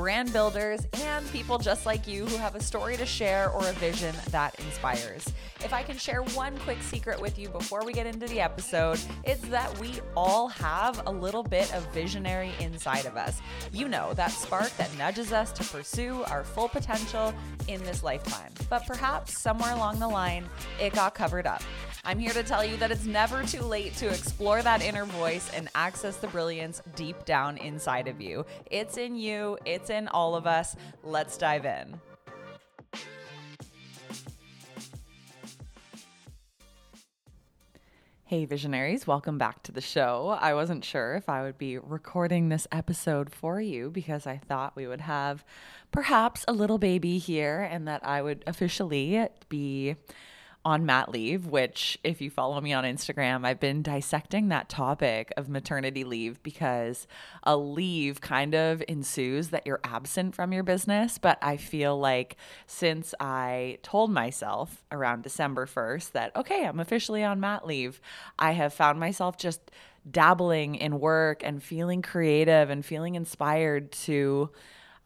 brand builders, and people just like you who have a story to share or a vision that inspires. If I can share one quick secret with you before we get into the episode, it's that we all have a little bit of visionary inside of us. You know, that spark that nudges us to pursue our full potential in this lifetime. But perhaps somewhere along the line, it got covered up. I'm here to tell you that it's never too late to explore that inner voice and access the brilliance deep down inside of you. It's in you, it's in all of us. Let's dive in. Hey, visionaries, welcome back to the show. I wasn't sure if I would be recording this episode for you because I thought we would have perhaps a little baby here and that I would officially be on mat leave, which, if you follow me on Instagram, I've been dissecting that topic of maternity leave because a leave kind of ensues that you're absent from your business. But I feel like since I told myself around December 1st that, okay, I'm officially on mat leave, I have found myself just dabbling in work and feeling creative and feeling inspired to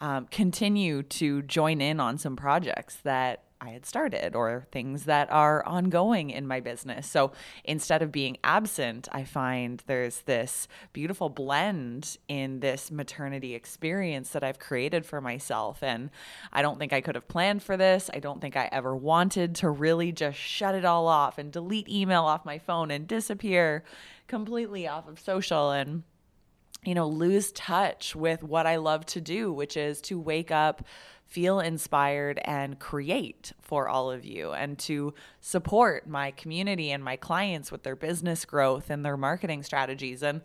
um, continue to join in on some projects that I had started or things that are ongoing in my business. So instead of being absent, I find there's this beautiful blend in this maternity experience that I've created for myself. And I don't think I could have planned for this. I don't think I ever wanted to really just shut it all off and delete email off my phone and disappear completely off of social and you know, lose touch with what I love to do, which is to wake up feel inspired and create for all of you and to support my community and my clients with their business growth and their marketing strategies. And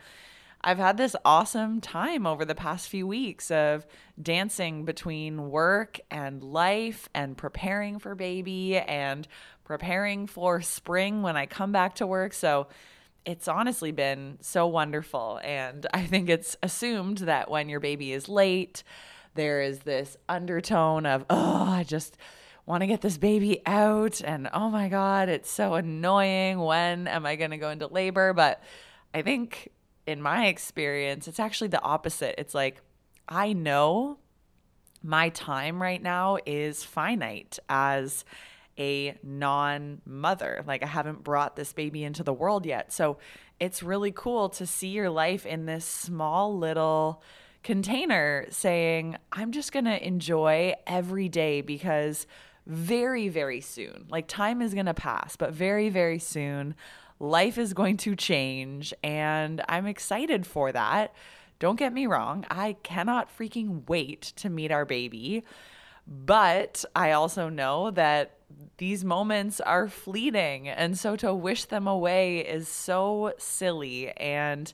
I've had this awesome time over the past few weeks of dancing between work and life and preparing for baby and preparing for spring when I come back to work. So it's honestly been so wonderful. And I think it's assumed that when your baby is late, there is this undertone of, oh, I just want to get this baby out. And oh my God, it's so annoying. When am I going to go into labor? But I think in my experience, it's actually the opposite. It's like, I know my time right now is finite as a non mother. Like, I haven't brought this baby into the world yet. So it's really cool to see your life in this small little container saying, I'm just going to enjoy every day because very, very soon, like time is going to pass, but very, very soon, life is going to change. And I'm excited for that. Don't get me wrong, I cannot freaking wait to meet our baby. But I also know that these moments are fleeting. And so to wish them away is so silly. And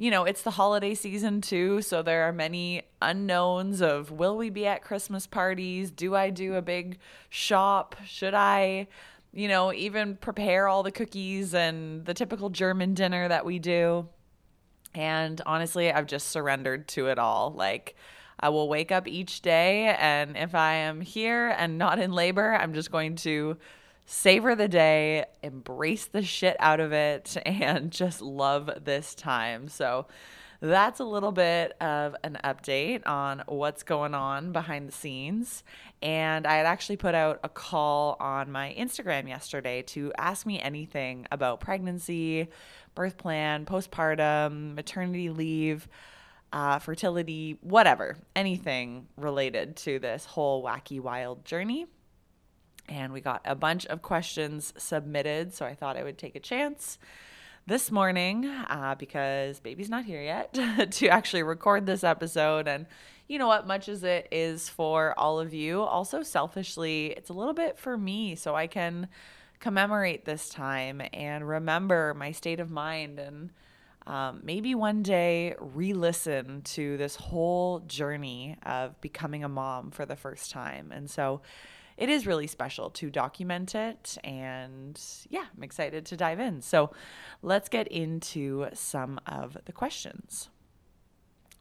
you know, it's the holiday season too, so there are many unknowns of will we be at Christmas parties? Do I do a big shop? Should I, you know, even prepare all the cookies and the typical German dinner that we do? And honestly, I've just surrendered to it all. Like, I will wake up each day, and if I am here and not in labor, I'm just going to savor the day, embrace the shit out of it, and just love this time. So, that's a little bit of an update on what's going on behind the scenes. And I had actually put out a call on my Instagram yesterday to ask me anything about pregnancy, birth plan, postpartum, maternity leave. Uh, fertility, whatever, anything related to this whole wacky, wild journey and we got a bunch of questions submitted. So I thought I would take a chance this morning uh, because baby's not here yet to actually record this episode. And you know what? Much as it is for all of you, also selfishly, it's a little bit for me so I can commemorate this time and remember my state of mind and um, maybe one day re listen to this whole journey of becoming a mom for the first time. And so it is really special to document it. And yeah, I'm excited to dive in. So let's get into some of the questions.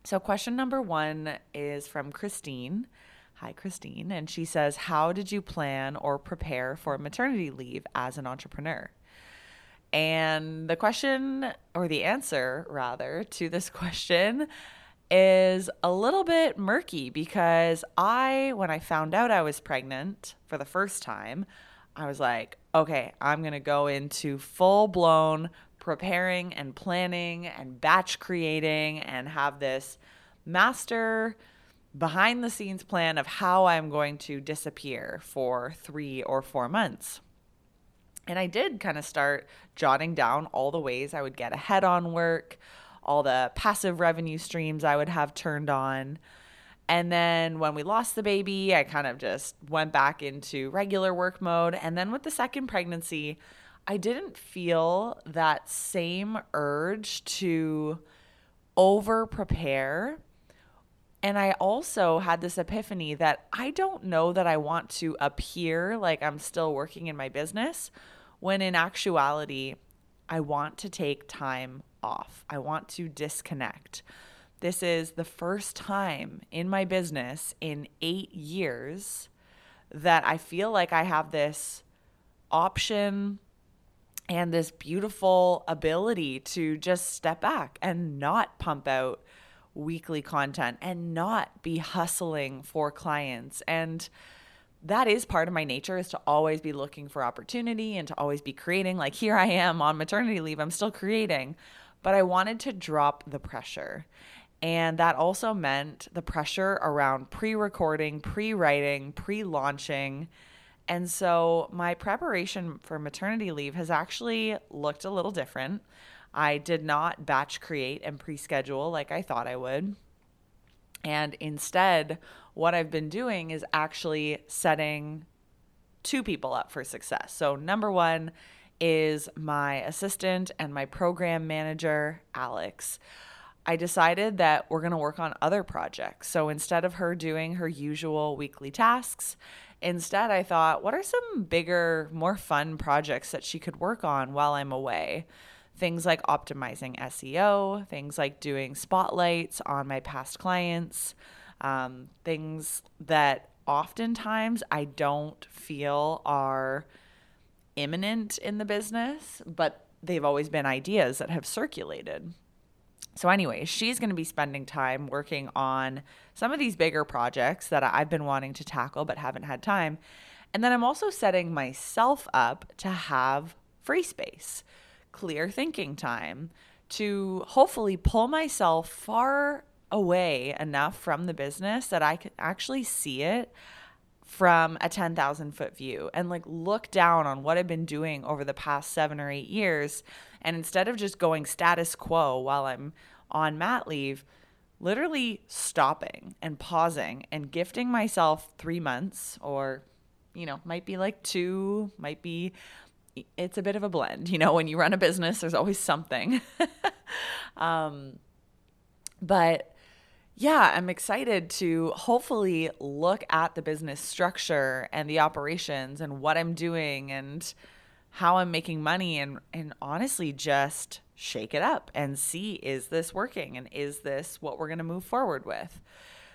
So, question number one is from Christine. Hi, Christine. And she says, How did you plan or prepare for maternity leave as an entrepreneur? And the question, or the answer rather, to this question is a little bit murky because I, when I found out I was pregnant for the first time, I was like, okay, I'm going to go into full blown preparing and planning and batch creating and have this master behind the scenes plan of how I'm going to disappear for three or four months. And I did kind of start jotting down all the ways I would get ahead on work, all the passive revenue streams I would have turned on. And then when we lost the baby, I kind of just went back into regular work mode. And then with the second pregnancy, I didn't feel that same urge to over prepare. And I also had this epiphany that I don't know that I want to appear like I'm still working in my business when in actuality, I want to take time off. I want to disconnect. This is the first time in my business in eight years that I feel like I have this option and this beautiful ability to just step back and not pump out weekly content and not be hustling for clients and that is part of my nature is to always be looking for opportunity and to always be creating like here i am on maternity leave i'm still creating. But i wanted to drop the pressure. And that also meant the pressure around pre-recording pre-writing pre-launching. And so my preparation for maternity leave has actually looked a little different. I did not batch create and pre-schedule like i thought i would and instead, what I've been doing is actually setting two people up for success. So, number one is my assistant and my program manager, Alex. I decided that we're going to work on other projects. So, instead of her doing her usual weekly tasks, instead I thought, what are some bigger, more fun projects that she could work on while I'm away? Things like optimizing SEO, things like doing spotlights on my past clients, um, things that oftentimes I don't feel are imminent in the business, but they've always been ideas that have circulated. So, anyway, she's going to be spending time working on some of these bigger projects that I've been wanting to tackle but haven't had time. And then I'm also setting myself up to have free space clear thinking time to hopefully pull myself far away enough from the business that I can actually see it from a 10,000 foot view and like look down on what I've been doing over the past seven or eight years. And instead of just going status quo while I'm on mat leave, literally stopping and pausing and gifting myself three months or, you know, might be like two, might be it's a bit of a blend. You know, when you run a business, there's always something. um, but yeah, I'm excited to hopefully look at the business structure and the operations and what I'm doing and how I'm making money and and honestly just shake it up and see is this working and is this what we're going to move forward with.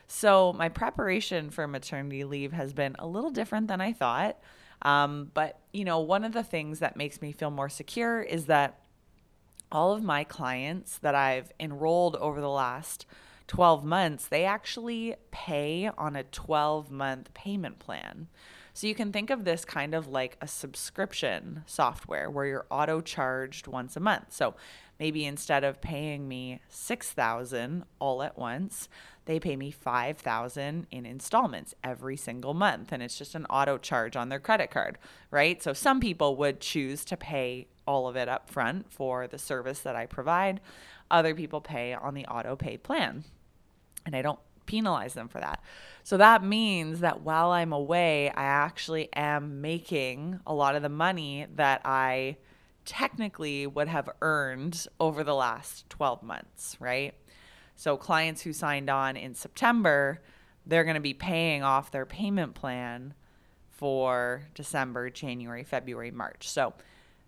So, my preparation for maternity leave has been a little different than I thought. Um, but, you know, one of the things that makes me feel more secure is that all of my clients that I've enrolled over the last 12 months, they actually pay on a 12 month payment plan. So you can think of this kind of like a subscription software where you're auto charged once a month. So maybe instead of paying me 6000 all at once, they pay me 5000 in installments every single month and it's just an auto charge on their credit card, right? So some people would choose to pay all of it up front for the service that I provide. Other people pay on the auto pay plan. And I don't penalize them for that. So that means that while I'm away, I actually am making a lot of the money that I technically would have earned over the last 12 months, right? So clients who signed on in September, they're going to be paying off their payment plan for December, January, February, March. So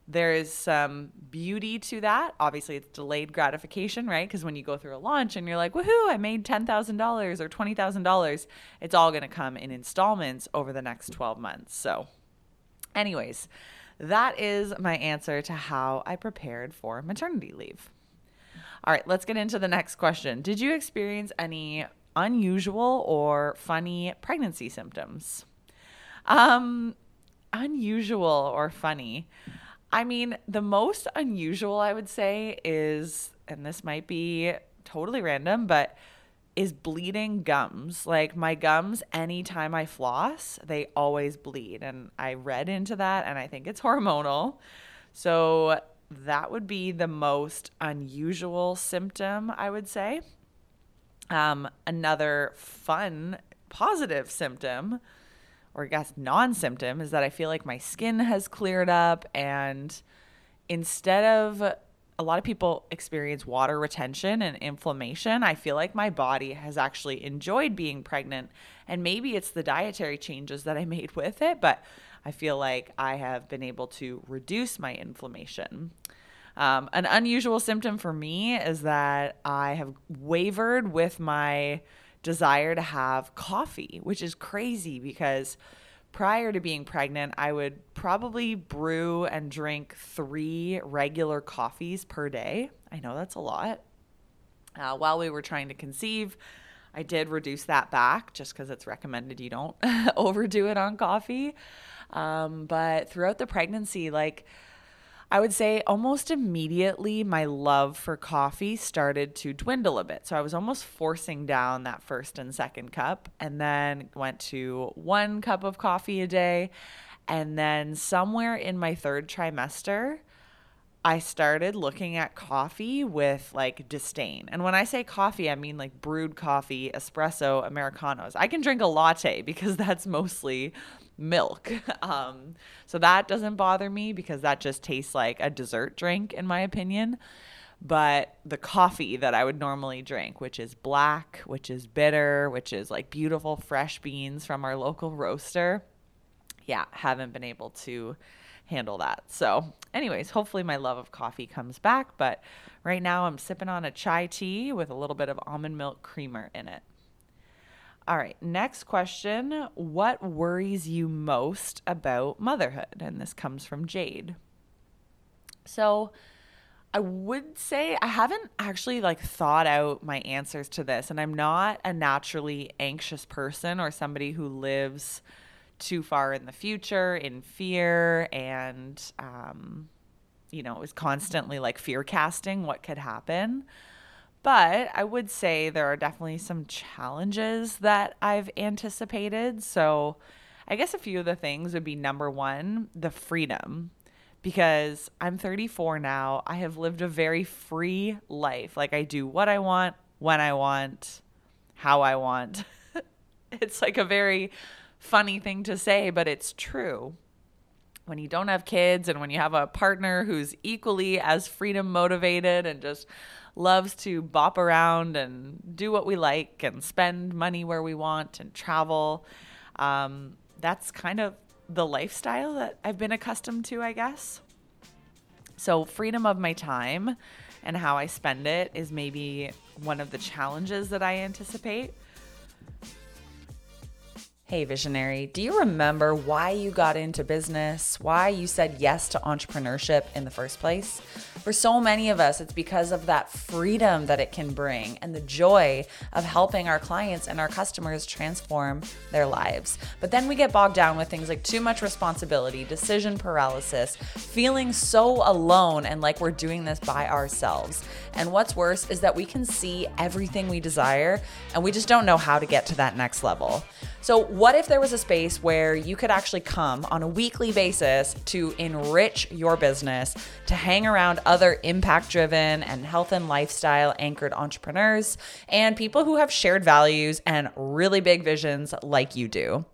there is some beauty to that. Obviously, it's delayed gratification, right? Because when you go through a launch and you're like, woohoo, I made $10,000 or $20,000, it's all going to come in installments over the next 12 months. So, anyways, that is my answer to how I prepared for maternity leave. All right, let's get into the next question. Did you experience any unusual or funny pregnancy symptoms? Um, unusual or funny. I mean, the most unusual I would say is, and this might be totally random, but is bleeding gums. Like my gums, anytime I floss, they always bleed. And I read into that and I think it's hormonal. So that would be the most unusual symptom, I would say. Um, another fun, positive symptom or I guess non symptom is that I feel like my skin has cleared up. And instead of a lot of people experience water retention and inflammation, I feel like my body has actually enjoyed being pregnant. And maybe it's the dietary changes that I made with it, but I feel like I have been able to reduce my inflammation. Um, an unusual symptom for me is that I have wavered with my desire to have coffee, which is crazy because prior to being pregnant, I would probably brew and drink three regular coffees per day. I know that's a lot. Uh, while we were trying to conceive, I did reduce that back just because it's recommended you don't overdo it on coffee. Um, but throughout the pregnancy, like, I would say almost immediately my love for coffee started to dwindle a bit. So I was almost forcing down that first and second cup and then went to one cup of coffee a day. And then somewhere in my third trimester, I started looking at coffee with like disdain. And when I say coffee, I mean like brewed coffee, espresso, Americanos. I can drink a latte because that's mostly milk. Um, so that doesn't bother me because that just tastes like a dessert drink, in my opinion. But the coffee that I would normally drink, which is black, which is bitter, which is like beautiful fresh beans from our local roaster, yeah, haven't been able to handle that. So, anyways, hopefully my love of coffee comes back. But right now I'm sipping on a chai tea with a little bit of almond milk creamer in it. All right, next question. What worries you most about motherhood? And this comes from Jade. So, I would say I haven't actually like thought out my answers to this and I'm not a naturally anxious person or somebody who lives too far in the future in fear and um you know, it was constantly like fear casting what could happen. But I would say there are definitely some challenges that I've anticipated. So I guess a few of the things would be number one, the freedom. Because I'm 34 now, I have lived a very free life. Like I do what I want, when I want, how I want. it's like a very funny thing to say, but it's true. When you don't have kids and when you have a partner who's equally as freedom motivated and just loves to bop around and do what we like and spend money where we want and travel. Um, that's kind of the lifestyle that I've been accustomed to, I guess. So, freedom of my time and how I spend it is maybe one of the challenges that I anticipate. Hey, visionary, do you remember why you got into business? Why you said yes to entrepreneurship in the first place? For so many of us, it's because of that freedom that it can bring and the joy of helping our clients and our customers transform their lives. But then we get bogged down with things like too much responsibility, decision paralysis, feeling so alone and like we're doing this by ourselves. And what's worse is that we can see everything we desire and we just don't know how to get to that next level. So, what if there was a space where you could actually come on a weekly basis to enrich your business, to hang around other impact driven and health and lifestyle anchored entrepreneurs and people who have shared values and really big visions like you do?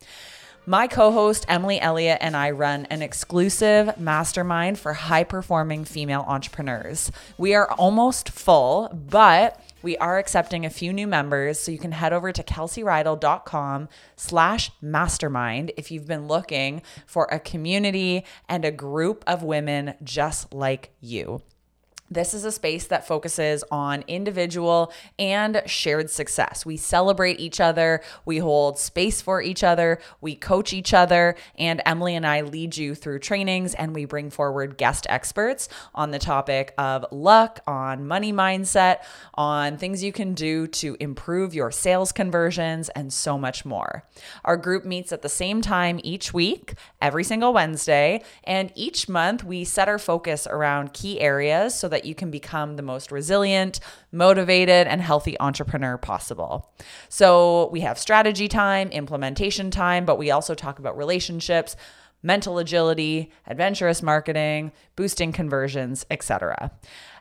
My co host, Emily Elliott, and I run an exclusive mastermind for high performing female entrepreneurs. We are almost full, but we are accepting a few new members. So you can head over to kelseyreidl.com slash mastermind if you've been looking for a community and a group of women just like you. This is a space that focuses on individual and shared success. We celebrate each other, we hold space for each other, we coach each other, and Emily and I lead you through trainings and we bring forward guest experts on the topic of luck, on money mindset, on things you can do to improve your sales conversions, and so much more. Our group meets at the same time each week, every single Wednesday, and each month we set our focus around key areas so that that you can become the most resilient, motivated, and healthy entrepreneur possible. So we have strategy time, implementation time, but we also talk about relationships mental agility, adventurous marketing, boosting conversions, etc.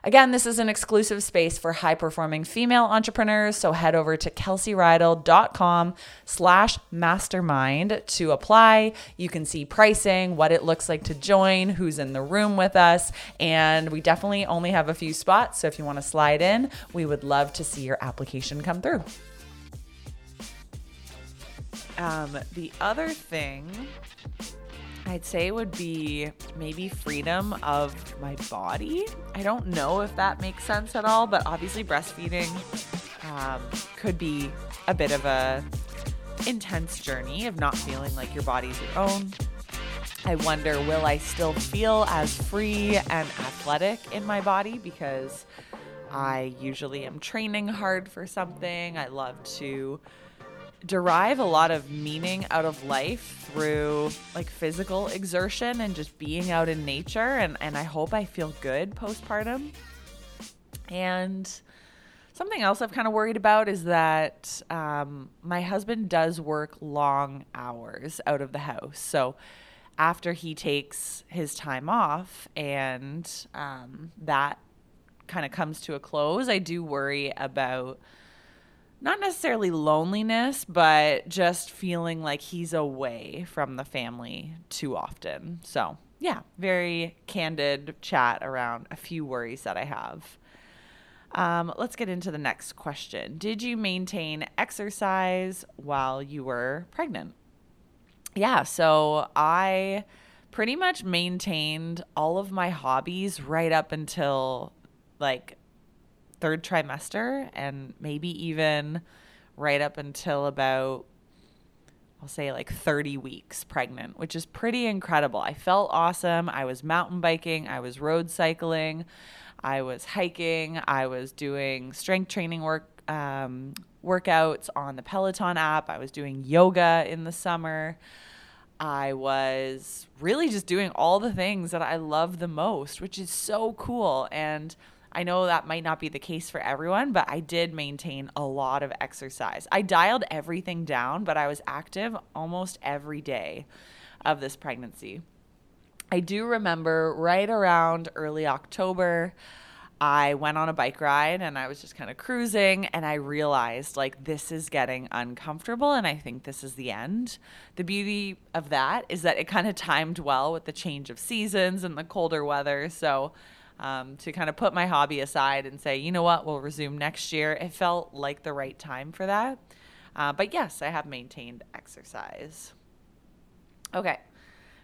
Again, this is an exclusive space for high-performing female entrepreneurs, so head over to kelseyreidl.com slash mastermind to apply. You can see pricing, what it looks like to join, who's in the room with us, and we definitely only have a few spots, so if you want to slide in, we would love to see your application come through. Um, the other thing I'd say would be maybe freedom of my body. I don't know if that makes sense at all, but obviously breastfeeding um, could be a bit of a intense journey of not feeling like your body's your own. I wonder, will I still feel as free and athletic in my body because I usually am training hard for something. I love to derive a lot of meaning out of life through like physical exertion and just being out in nature and and I hope I feel good postpartum. And something else I've kind of worried about is that um, my husband does work long hours out of the house. So after he takes his time off and um, that kind of comes to a close, I do worry about not necessarily loneliness, but just feeling like he's away from the family too often. So, yeah, very candid chat around a few worries that I have. Um, let's get into the next question. Did you maintain exercise while you were pregnant? Yeah, so I pretty much maintained all of my hobbies right up until like third trimester and maybe even right up until about I'll say like 30 weeks pregnant, which is pretty incredible. I felt awesome. I was mountain biking, I was road cycling, I was hiking, I was doing strength training work um, workouts on the Peloton app. I was doing yoga in the summer. I was really just doing all the things that I love the most, which is so cool. And I know that might not be the case for everyone, but I did maintain a lot of exercise. I dialed everything down, but I was active almost every day of this pregnancy. I do remember right around early October, I went on a bike ride and I was just kind of cruising and I realized like this is getting uncomfortable and I think this is the end. The beauty of that is that it kind of timed well with the change of seasons and the colder weather. So um, to kind of put my hobby aside and say, you know what, we'll resume next year. It felt like the right time for that. Uh, but yes, I have maintained exercise. Okay.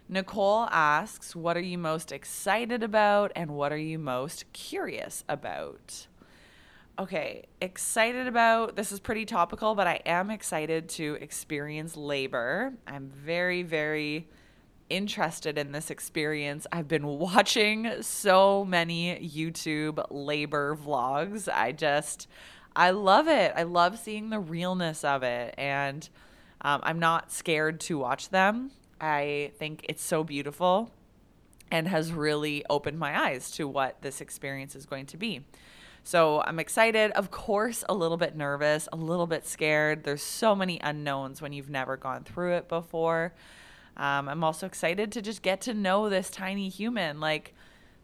Nicole asks, What are you most excited about and what are you most curious about? Okay, excited about this is pretty topical, but I am excited to experience labor. I'm very, very interested in this experience, I've been watching so many YouTube labor vlogs. I just, I love it. I love seeing the realness of it. And um, I'm not scared to watch them. I think it's so beautiful and has really opened my eyes to what this experience is going to be. So I'm excited, of course, a little bit nervous, a little bit scared. There's so many unknowns when you've never gone through it before. Um, I'm also excited to just get to know this tiny human. Like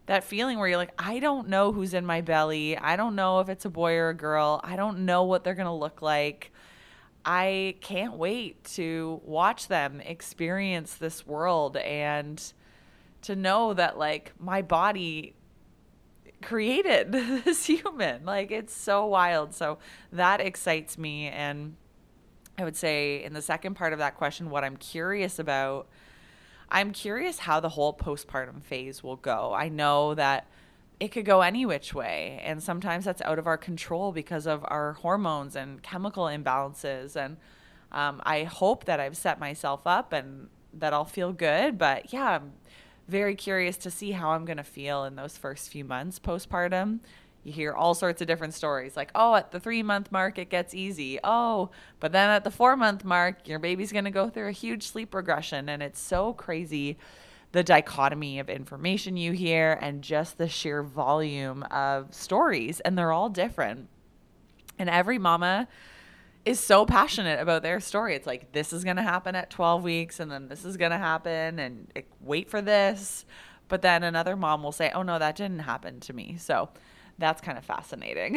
that feeling where you're like, I don't know who's in my belly. I don't know if it's a boy or a girl. I don't know what they're going to look like. I can't wait to watch them experience this world and to know that like my body created this human. Like it's so wild. So that excites me and I would say in the second part of that question what I'm curious about I'm curious how the whole postpartum phase will go. I know that it could go any which way. And sometimes that's out of our control because of our hormones and chemical imbalances. And um, I hope that I've set myself up and that I'll feel good. But yeah, I'm very curious to see how I'm going to feel in those first few months postpartum. You hear all sorts of different stories like, oh, at the three month mark, it gets easy. Oh, but then at the four month mark, your baby's going to go through a huge sleep regression. And it's so crazy the dichotomy of information you hear and just the sheer volume of stories. And they're all different. And every mama is so passionate about their story. It's like, this is going to happen at 12 weeks, and then this is going to happen, and it, wait for this. But then another mom will say, oh, no, that didn't happen to me. So that's kind of fascinating.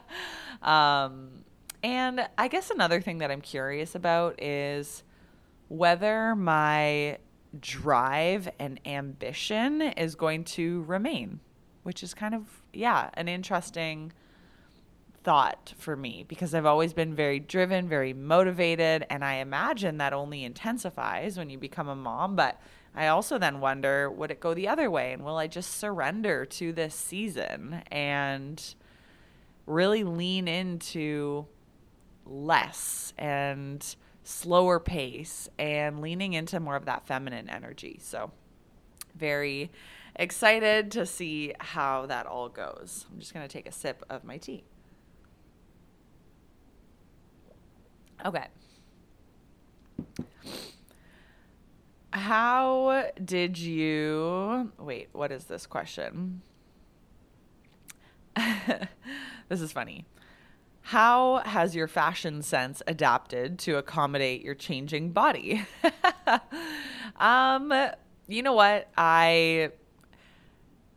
um, and I guess another thing that I'm curious about is whether my drive and ambition is going to remain, which is kind of, yeah, an interesting thought for me because I've always been very driven, very motivated, and I imagine that only intensifies when you become a mom. But I also then wonder would it go the other way? And will I just surrender to this season and really lean into less and slower pace and leaning into more of that feminine energy. So, very excited to see how that all goes. I'm just going to take a sip of my tea. Okay. How did you wait? What is this question? this is funny. How has your fashion sense adapted to accommodate your changing body? um, you know what? I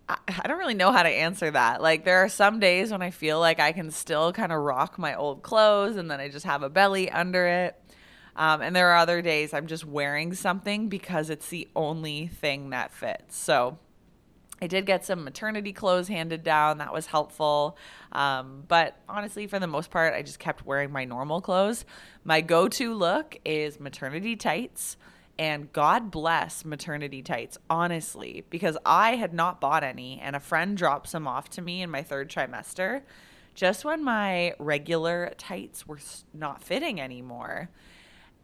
I don't really know how to answer that. Like there are some days when I feel like I can still kind of rock my old clothes and then I just have a belly under it. Um, and there are other days I'm just wearing something because it's the only thing that fits. So I did get some maternity clothes handed down. That was helpful. Um, but honestly, for the most part, I just kept wearing my normal clothes. My go to look is maternity tights. And God bless maternity tights, honestly, because I had not bought any, and a friend dropped some off to me in my third trimester just when my regular tights were not fitting anymore.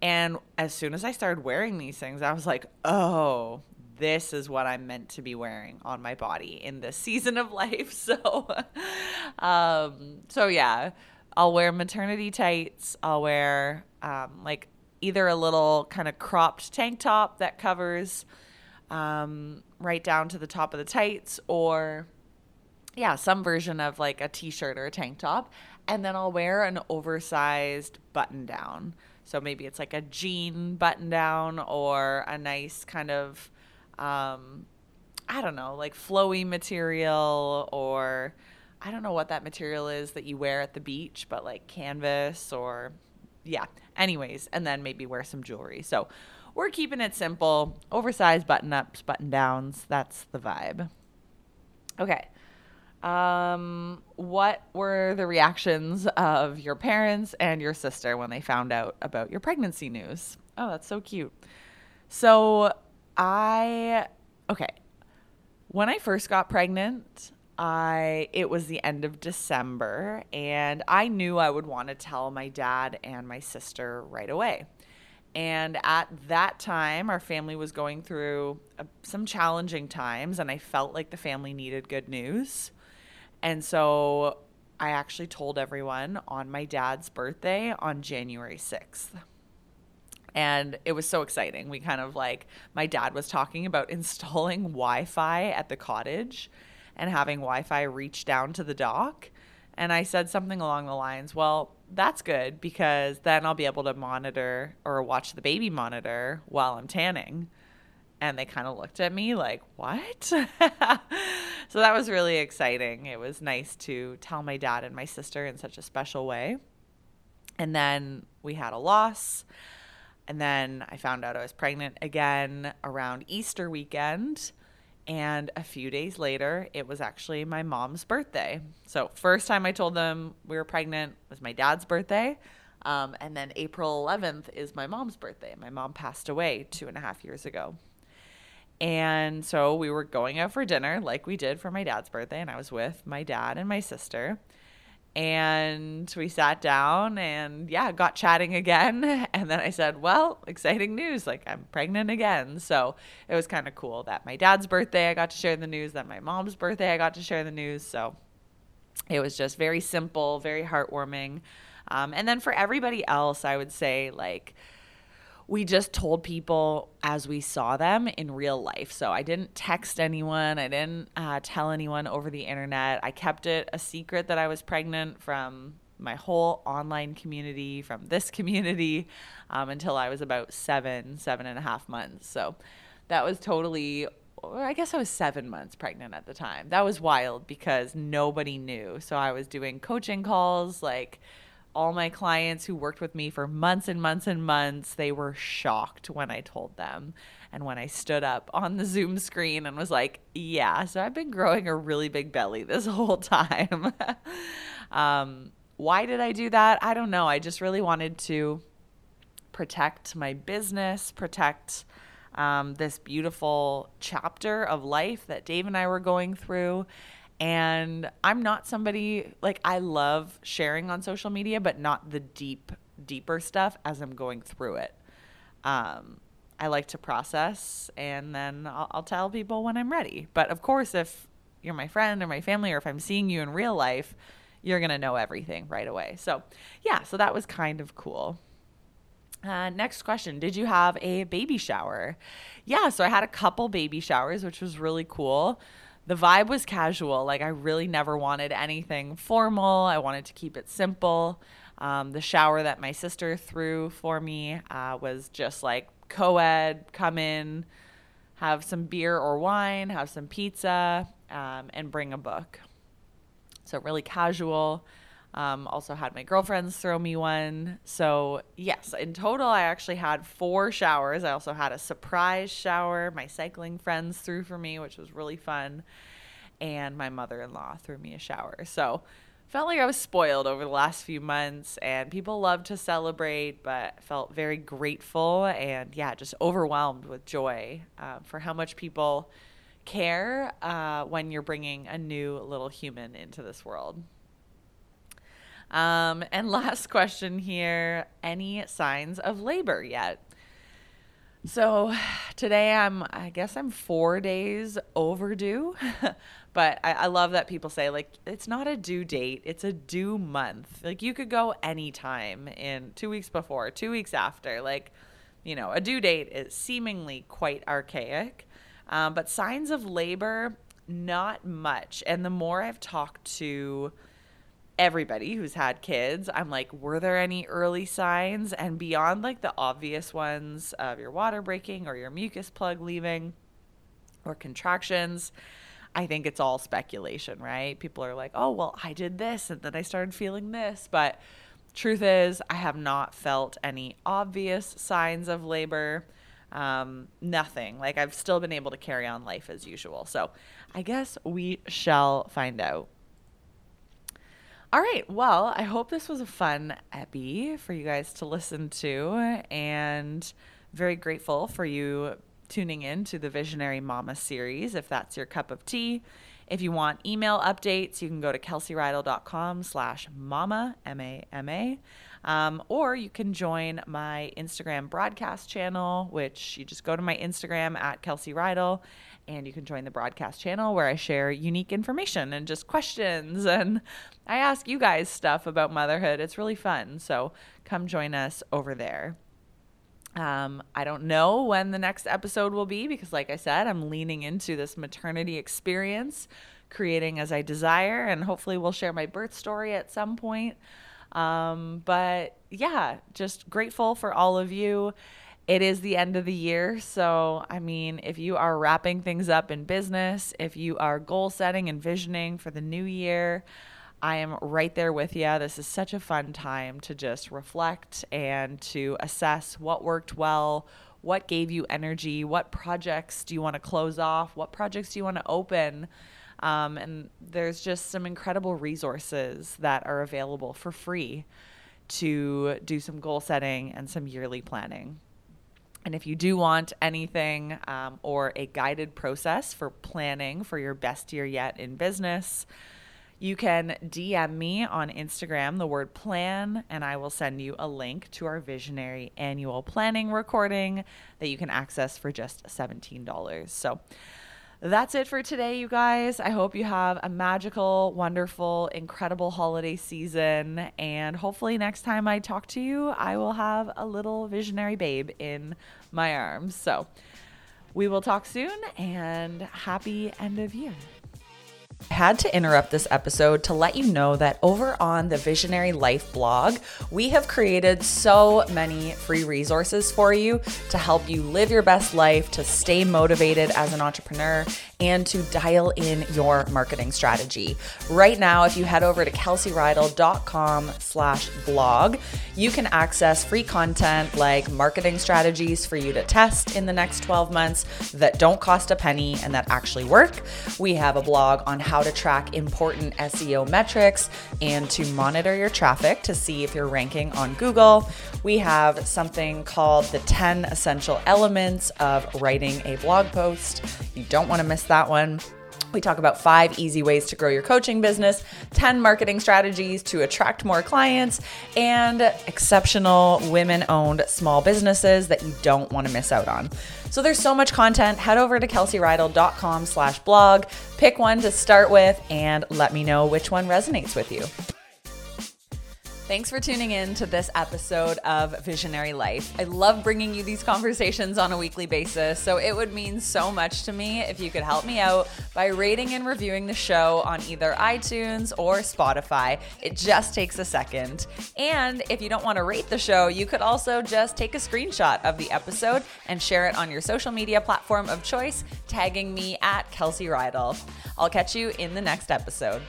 And as soon as I started wearing these things, I was like, oh, this is what I'm meant to be wearing on my body in this season of life. So, um, so yeah, I'll wear maternity tights. I'll wear um, like either a little kind of cropped tank top that covers um, right down to the top of the tights, or yeah, some version of like a t-shirt or a tank top, and then I'll wear an oversized button down. So maybe it's like a jean button down or a nice kind of um, I don't know, like flowy material or I don't know what that material is that you wear at the beach, but like canvas or yeah. Anyways, and then maybe wear some jewelry. So we're keeping it simple. Oversized button ups, button downs. That's the vibe. Okay. Um, what were the reactions of your parents and your sister when they found out about your pregnancy news? Oh, that's so cute. So I okay. When I first got pregnant, I it was the end of December and I knew I would want to tell my dad and my sister right away. And at that time, our family was going through uh, some challenging times, and I felt like the family needed good news. And so I actually told everyone on my dad's birthday on January 6th and it was so exciting. We kind of like my dad was talking about installing Wi-Fi at the cottage and having Wi-Fi reach down to the dock. And I said something along the lines, "Well, that's good because then I'll be able to monitor or watch the baby monitor while I'm tanning." And they kind of looked at me like, "What?" so that was really exciting. It was nice to tell my dad and my sister in such a special way. And then we had a loss. And then I found out I was pregnant again around Easter weekend. And a few days later, it was actually my mom's birthday. So, first time I told them we were pregnant was my dad's birthday. Um, and then April 11th is my mom's birthday. My mom passed away two and a half years ago. And so we were going out for dinner like we did for my dad's birthday. And I was with my dad and my sister. And we sat down and yeah got chatting again. And then i said well exciting news like i'm pregnant again. So it was kind of cool that my dad's birthday i got to share the news that my mom's birthday i got to share the news. So it was just very simple very heartwarming. Um, and then for everybody else i would say like we just told people as we saw them in real life. So I didn't text anyone, I didn't uh, tell anyone over the internet. I kept it a secret that I was pregnant from my whole online community, from this community, um, until I was about seven, seven and a half months. So that was totally. I guess I was seven months pregnant at the time. That was wild because nobody knew. So I was doing coaching calls, like all my clients who worked with me for months and months and months, they were shocked when I told them. And when I stood up on the Zoom screen and was like, yeah, so I've been growing a really big belly this whole time. um, why did I do that? I don't know. I just really wanted to protect my business, protect um, this beautiful chapter of life that Dave and I were going through, and I'm not somebody like I love sharing on social media, but not the deep, deeper stuff as I'm going through it. Um, I like to process and then I'll, I'll tell people when I'm ready. But of course, if you're my friend or my family, or if I'm seeing you in real life, you're going to know everything right away. So, yeah, so that was kind of cool. Uh, next question Did you have a baby shower? Yeah, so I had a couple baby showers, which was really cool the vibe was casual. Like I really never wanted anything formal. I wanted to keep it simple. Um, the shower that my sister threw for me uh, was just like co-ed, come in, have some beer or wine, have some pizza, um, and bring a book. So really casual. Um, also had my girlfriends throw me one. So, yes, in total, I actually had four showers. I also had a surprise shower my cycling friends threw for me, which was really fun. And my mother in law threw me a shower. So, felt like I was spoiled over the last few months, and people loved to celebrate, but felt very grateful and, yeah, just overwhelmed with joy uh, for how much people care uh, when you're bringing a new little human into this world. Um, and last question here any signs of labor yet? So today I'm, I guess I'm four days overdue, but I, I, love that people say like it's not a due date, it's a due month. Like you could go anytime in two weeks before, two weeks after. Like, you know, a due date is seemingly quite archaic, um, but signs of labor, not much. And the more I've talked to everybody who's had kids, I'm like, were there any early signs? And beyond like the obvious ones of your water breaking or your mucus plug leaving or contractions, I think it's all speculation, right? People are like, oh, well, I did this and then I started feeling this. But truth is, I have not felt any obvious signs of labor. Um, nothing. Like I've still been able to carry on life as usual. So I guess we shall find out. All right. Well, I hope this was a fun epi for you guys to listen to, and very grateful for you tuning in to the Visionary Mama series. If that's your cup of tea, if you want email updates, you can go to kelseyreidl.com slash mama, M-A-M-A. Um, or you can join my Instagram broadcast channel, which you just go to my Instagram at Kelsey Reidl and you can join the broadcast channel where I share unique information and just questions and I ask you guys stuff about motherhood. It's really fun. So come join us over there. Um, I don't know when the next episode will be because, like I said, I'm leaning into this maternity experience, creating as I desire, and hopefully, we'll share my birth story at some point. Um, but yeah, just grateful for all of you it is the end of the year. So, I mean, if you are wrapping things up in business, if you are goal setting and visioning for the new year, I am right there with you. This is such a fun time to just reflect and to assess what worked well, what gave you energy, what projects do you want to close off, what projects do you want to open. Um, and there's just some incredible resources that are available for free to do some goal setting and some yearly planning. And if you do want anything um, or a guided process for planning for your best year yet in business, you can DM me on Instagram, the word plan, and I will send you a link to our visionary annual planning recording that you can access for just $17. So that's it for today, you guys. I hope you have a magical, wonderful, incredible holiday season. And hopefully, next time I talk to you, I will have a little visionary babe in my arms. So we will talk soon and happy end of year. Had to interrupt this episode to let you know that over on the Visionary Life blog, we have created so many free resources for you to help you live your best life, to stay motivated as an entrepreneur, and to dial in your marketing strategy. Right now, if you head over to kelseyreidl.com slash blog, you can access free content like marketing strategies for you to test in the next 12 months that don't cost a penny and that actually work. We have a blog on how to track important SEO metrics and to monitor your traffic to see if you're ranking on Google. We have something called the 10 essential elements of writing a blog post. You don't want to miss that one. We talk about five easy ways to grow your coaching business, 10 marketing strategies to attract more clients, and exceptional women owned small businesses that you don't want to miss out on. So there's so much content. Head over to kelseyreidl.com slash blog, pick one to start with, and let me know which one resonates with you. Thanks for tuning in to this episode of Visionary Life. I love bringing you these conversations on a weekly basis, so it would mean so much to me if you could help me out by rating and reviewing the show on either iTunes or Spotify. It just takes a second. And if you don't want to rate the show, you could also just take a screenshot of the episode and share it on your social media platform of choice, tagging me at Kelsey Reidl. I'll catch you in the next episode.